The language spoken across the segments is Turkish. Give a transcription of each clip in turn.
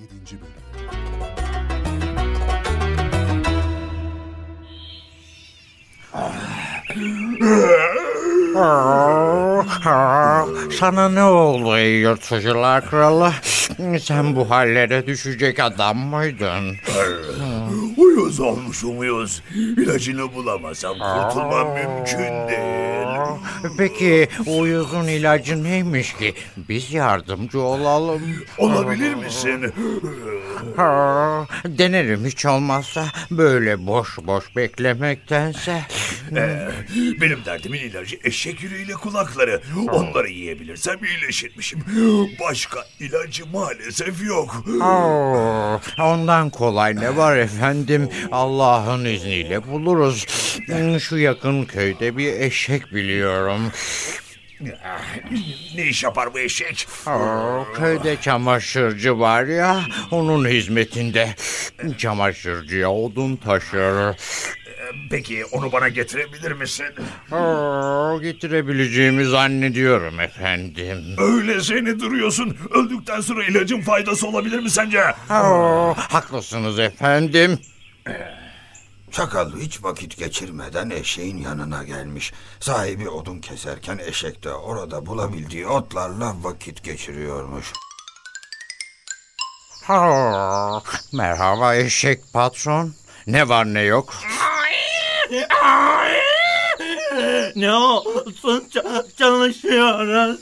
7. Bölüm Sana ne oldu ey yırtıcılar kralı? Sen bu hallere düşecek adam mıydın? Uyuz olmuşum uyuz. İlacını bulamazsam kurtulmam mümkün değil. Peki uyuzun ilacı neymiş ki? Biz yardımcı olalım. Olabilir misin? Ha, Denerim hiç olmazsa böyle boş boş beklemektense. Ee, benim derdimin ilacı eşek yüreğiyle kulakları. Onları yiyebilirsem iyileşirmişim. Başka ilacı maalesef yok. Oo, ondan kolay ne var efendim? Allah'ın izniyle buluruz. Şu yakın köyde bir eşek biliyorum. Ne iş yapar bu eşek? Köyde çamaşırcı var ya, onun hizmetinde. Çamaşırcıya odun taşır. Peki onu bana getirebilir misin? Oo, getirebileceğimi zannediyorum efendim. Öyle seni duruyorsun. Öldükten sonra ilacın faydası olabilir mi sence? Oo, haklısınız efendim. Çakal hiç vakit geçirmeden eşeğin yanına gelmiş. Sahibi odun keserken eşek de orada bulabildiği otlarla vakit geçiriyormuş. Oo, merhaba eşek patron. Ne var ne yok? Ne olsun ç- çalışıyoruz.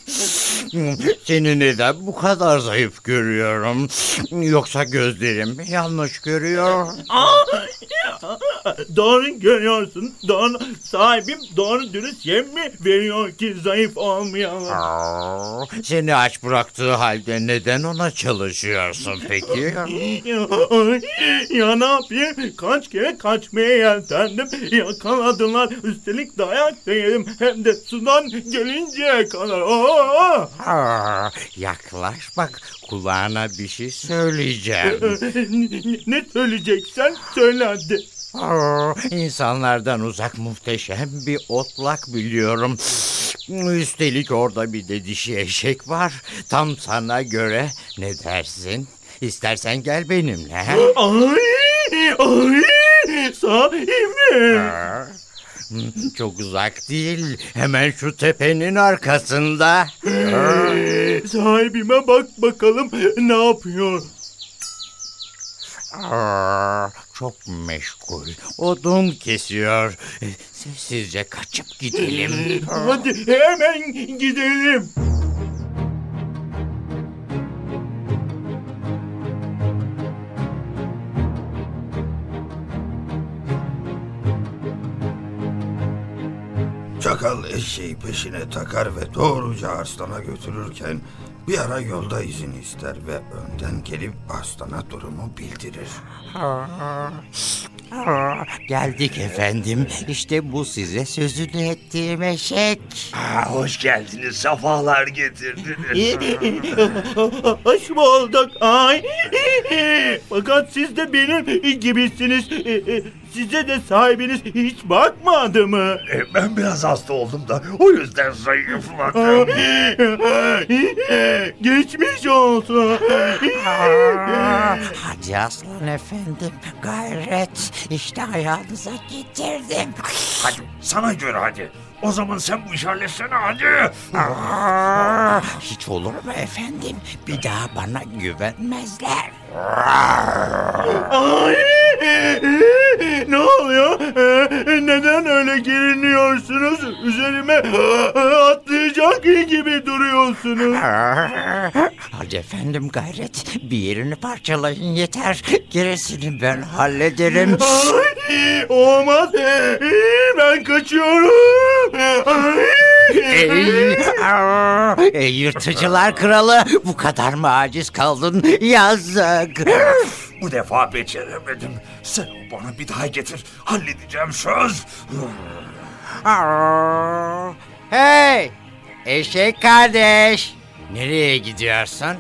Seni neden bu kadar zayıf görüyorum? Yoksa gözlerim mi yanlış görüyor? Aa, doğru görüyorsun. Doğru sahibim doğru dürüst yem mi veriyor ki zayıf olmayalım? Seni aç bıraktığı halde neden ona çalışıyorsun peki? ya ne yapayım? Kaç kere kaçmaya yeltendim. Yakaladılar. Üstelik dayak da yedim. Hem de sudan gelinceye kadar. Aa! Aa, yaklaş bak kulağına bir şey söyleyeceğim. ne söyleyeceksen söyle hadi. Aa, insanlardan uzak muhteşem bir otlak biliyorum. Üstelik orada bir de dişi eşek var. Tam sana göre ne dersin? İstersen gel benimle. Ay! Ay! Sahibi! Aa, hmm, Çok uzak değil. Hemen şu tepenin arkasında. Ee, Sahibime bak bakalım ne yapıyor. Aa, çok meşgul. Odun kesiyor. Sessizce kaçıp gidelim. Hadi hemen gidelim. Çakal eşeği peşine takar ve doğruca arslana götürürken bir ara yolda izin ister ve önden gelip arslana durumu bildirir. Geldik efendim. İşte bu size sözünü ettiğim eşek. Aa, hoş geldiniz. Safalar getirdiniz. Hoş bulduk. Ay. Fakat siz de benim gibisiniz. Size de sahibiniz hiç bakmadı mı? E, ben biraz hasta oldum da o yüzden zayıfladım. Geçmiş olsun. Hadi aslan efendim gayret. İşte ayağınıza getirdim. Hadi sana göre hadi. O zaman sen bu işi halletsene hadi. Aa, Hiç olur mu efendim? Bir daha bana güvenmezler. Ay! Ne oluyor? Ee, Neden öyle geriniyorsunuz? Üzerime atlayacak gibi duruyorsunuz. Hadi efendim gayret. Bir yerini parçalayın yeter. Gerisini ben hallederim. Ay! Olmaz. Ben kaçıyorum. Ey, aa, ey yırtıcılar kralı bu kadar mı aciz kaldın yazık. Bu defa beceremedim. Sen onu bana bir daha getir. Halledeceğim söz. Hey eşek kardeş. Nereye gidiyorsun?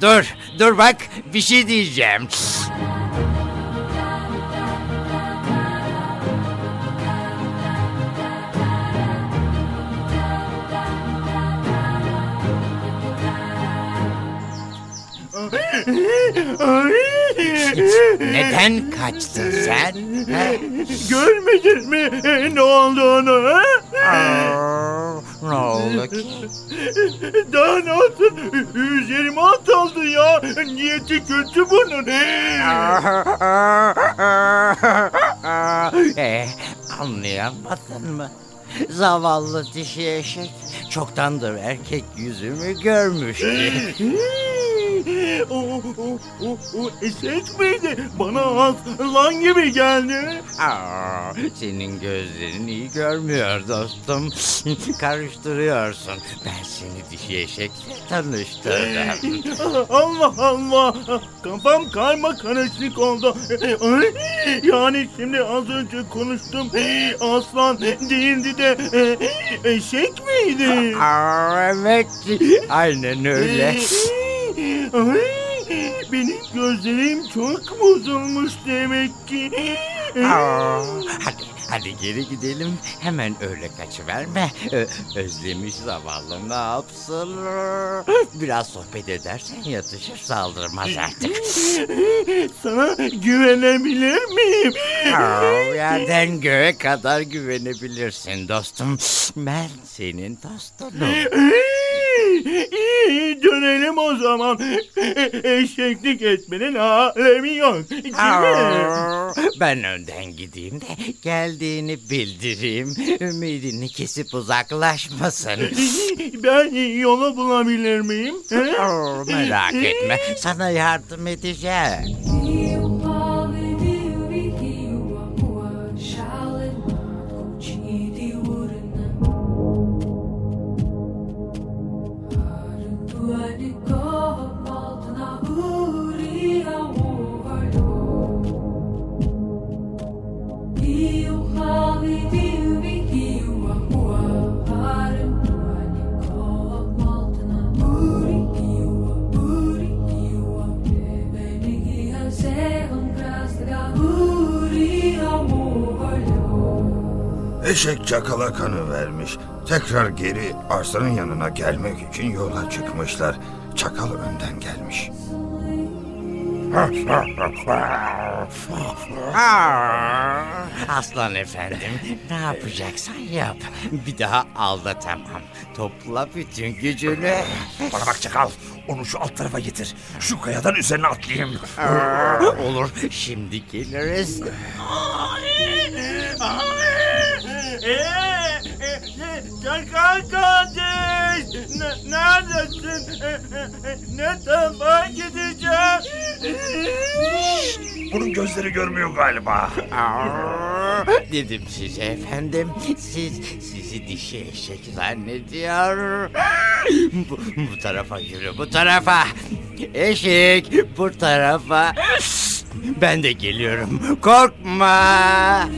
Dur dur bak bir şey diyeceğim. Neden kaçtın sen? Ha? Görmedin mi ne olduğunu? ha? Aa, ne oldu ki? Daha ne olsun? Üzerime atıldı ya. Niyeti kötü bunun. ee, anlayamadın mı? Zavallı dişi eşek çoktandır erkek yüzümü görmüştü. o, o, o, o eşek miydi? Bana aslan gibi geldi. Aa, senin gözlerin iyi görmüyor dostum. Karıştırıyorsun. Ben seni dişi eşekle tanıştırdım. Allah Allah. Kafam karma karışık oldu. Yani şimdi az önce konuştum. Aslan değildi de eşek miydi? Aa, evet, aynen öyle. Ay, benim gözlerim çok bozulmuş demek ki. Aa, hadi, hadi geri gidelim. Hemen öyle kaçıverme. Ö- özlemiş zavallı ne yapsın? Biraz sohbet edersen yatışır saldırmaz artık. Sana güvenebilir miyim? Aa, yerden göğe kadar güvenebilirsin dostum. Ben senin dostunum. İyi dönelim o zaman. Eşeklik etmenin alemi yok. Değil mi? Ben önden gideyim de geldiğini bildireyim. Ümidini kesip uzaklaşmasın. Ben yolu bulabilir miyim? Merak etme sana yardım edeceğim. Eşek çakala kanı vermiş. Tekrar geri arslanın yanına gelmek için yola çıkmışlar. Çakal önden gelmiş. Aslan efendim ne yapacaksan yap. Bir daha aldatamam. Topla bütün gücünü. Bana bak çakal. Onu şu alt tarafa getir. Şu kayadan üzerine atlayayım. Olur şimdi geliriz. Çakal kardeş! Ne, neredesin? E, e, e, Ne tarafa gideceğim? Bunun gözleri görmüyor galiba. Dedim size efendim. Siz sizi dişi eşek zannediyor. Bu, bu tarafa yürü bu tarafa. Eşek bu tarafa. Ben de geliyorum. Korkma.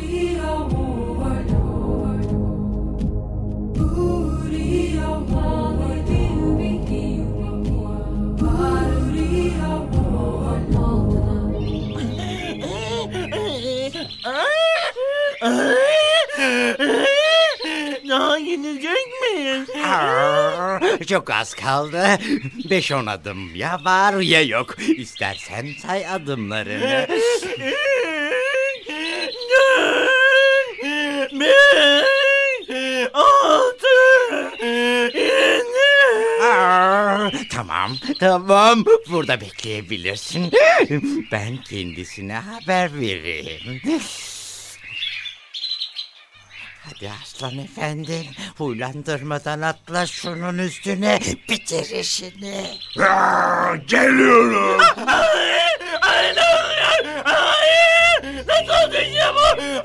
Gidecek miyiz? Çok az kaldı. Beş on adım ya var ya yok. İstersen say adımlarını. Altı. Aa, tamam, tamam. Burada bekleyebilirsin. Ben kendisine haber vereyim. Hadi aslan efendim, huylandırmadan atla şunun üstüne, bitir işini. Aa, geliyorum. Hayır, hayır, ne oluyor? Hayır, nasıl bu? Hayır,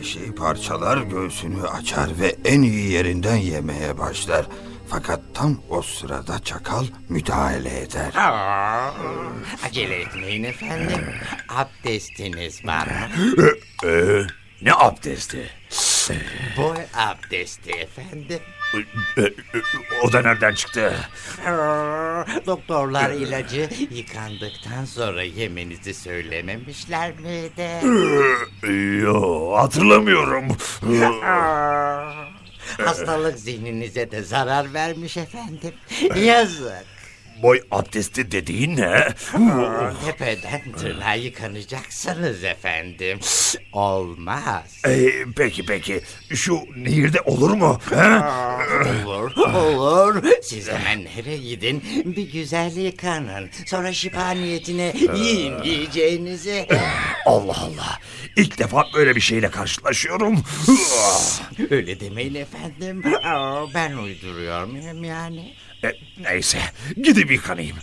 eşeği parçalar göğsünü açar ve en iyi yerinden yemeye başlar. Fakat tam o sırada çakal müdahale eder. Aa, acele etmeyin efendim. Abdestiniz var mı? Ee, ne abdesti? Boy abdesti efendim. O da nereden çıktı? Doktorlar ilacı yıkandıktan sonra yemenizi söylememişler miydi? Yo hatırlamıyorum. Hastalık zihninize de zarar vermiş efendim. Yazık. Boy abdesti dediğin ne? Tepeden tırnağa yıkanacaksınız efendim. Olmaz. E, peki peki şu nehirde olur mu? He? Olur, olur. Siz hemen nereye gidin? Bir güzel yıkanın. Sonra şifa niyetine yiyin yiyeceğinizi. Allah Allah. İlk defa böyle bir şeyle karşılaşıyorum. Öyle demeyin efendim. Aa, Ben uyduruyor muyum yani? E, neyse gidip yıkanayım.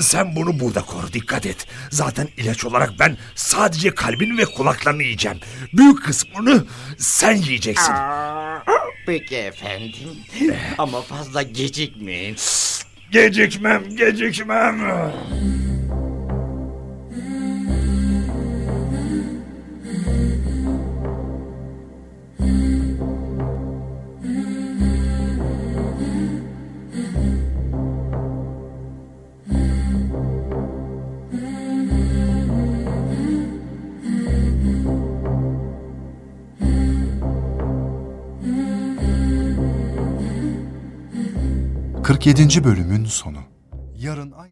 Sen bunu burada koru dikkat et. Zaten ilaç olarak ben sadece kalbini ve kulaklarını yiyeceğim. Büyük kısmını sen yiyeceksin. Peki efendim. Ama fazla gecikmeyin. Gecikmem gecikmem. ...47. bölümün sonu. Yarın.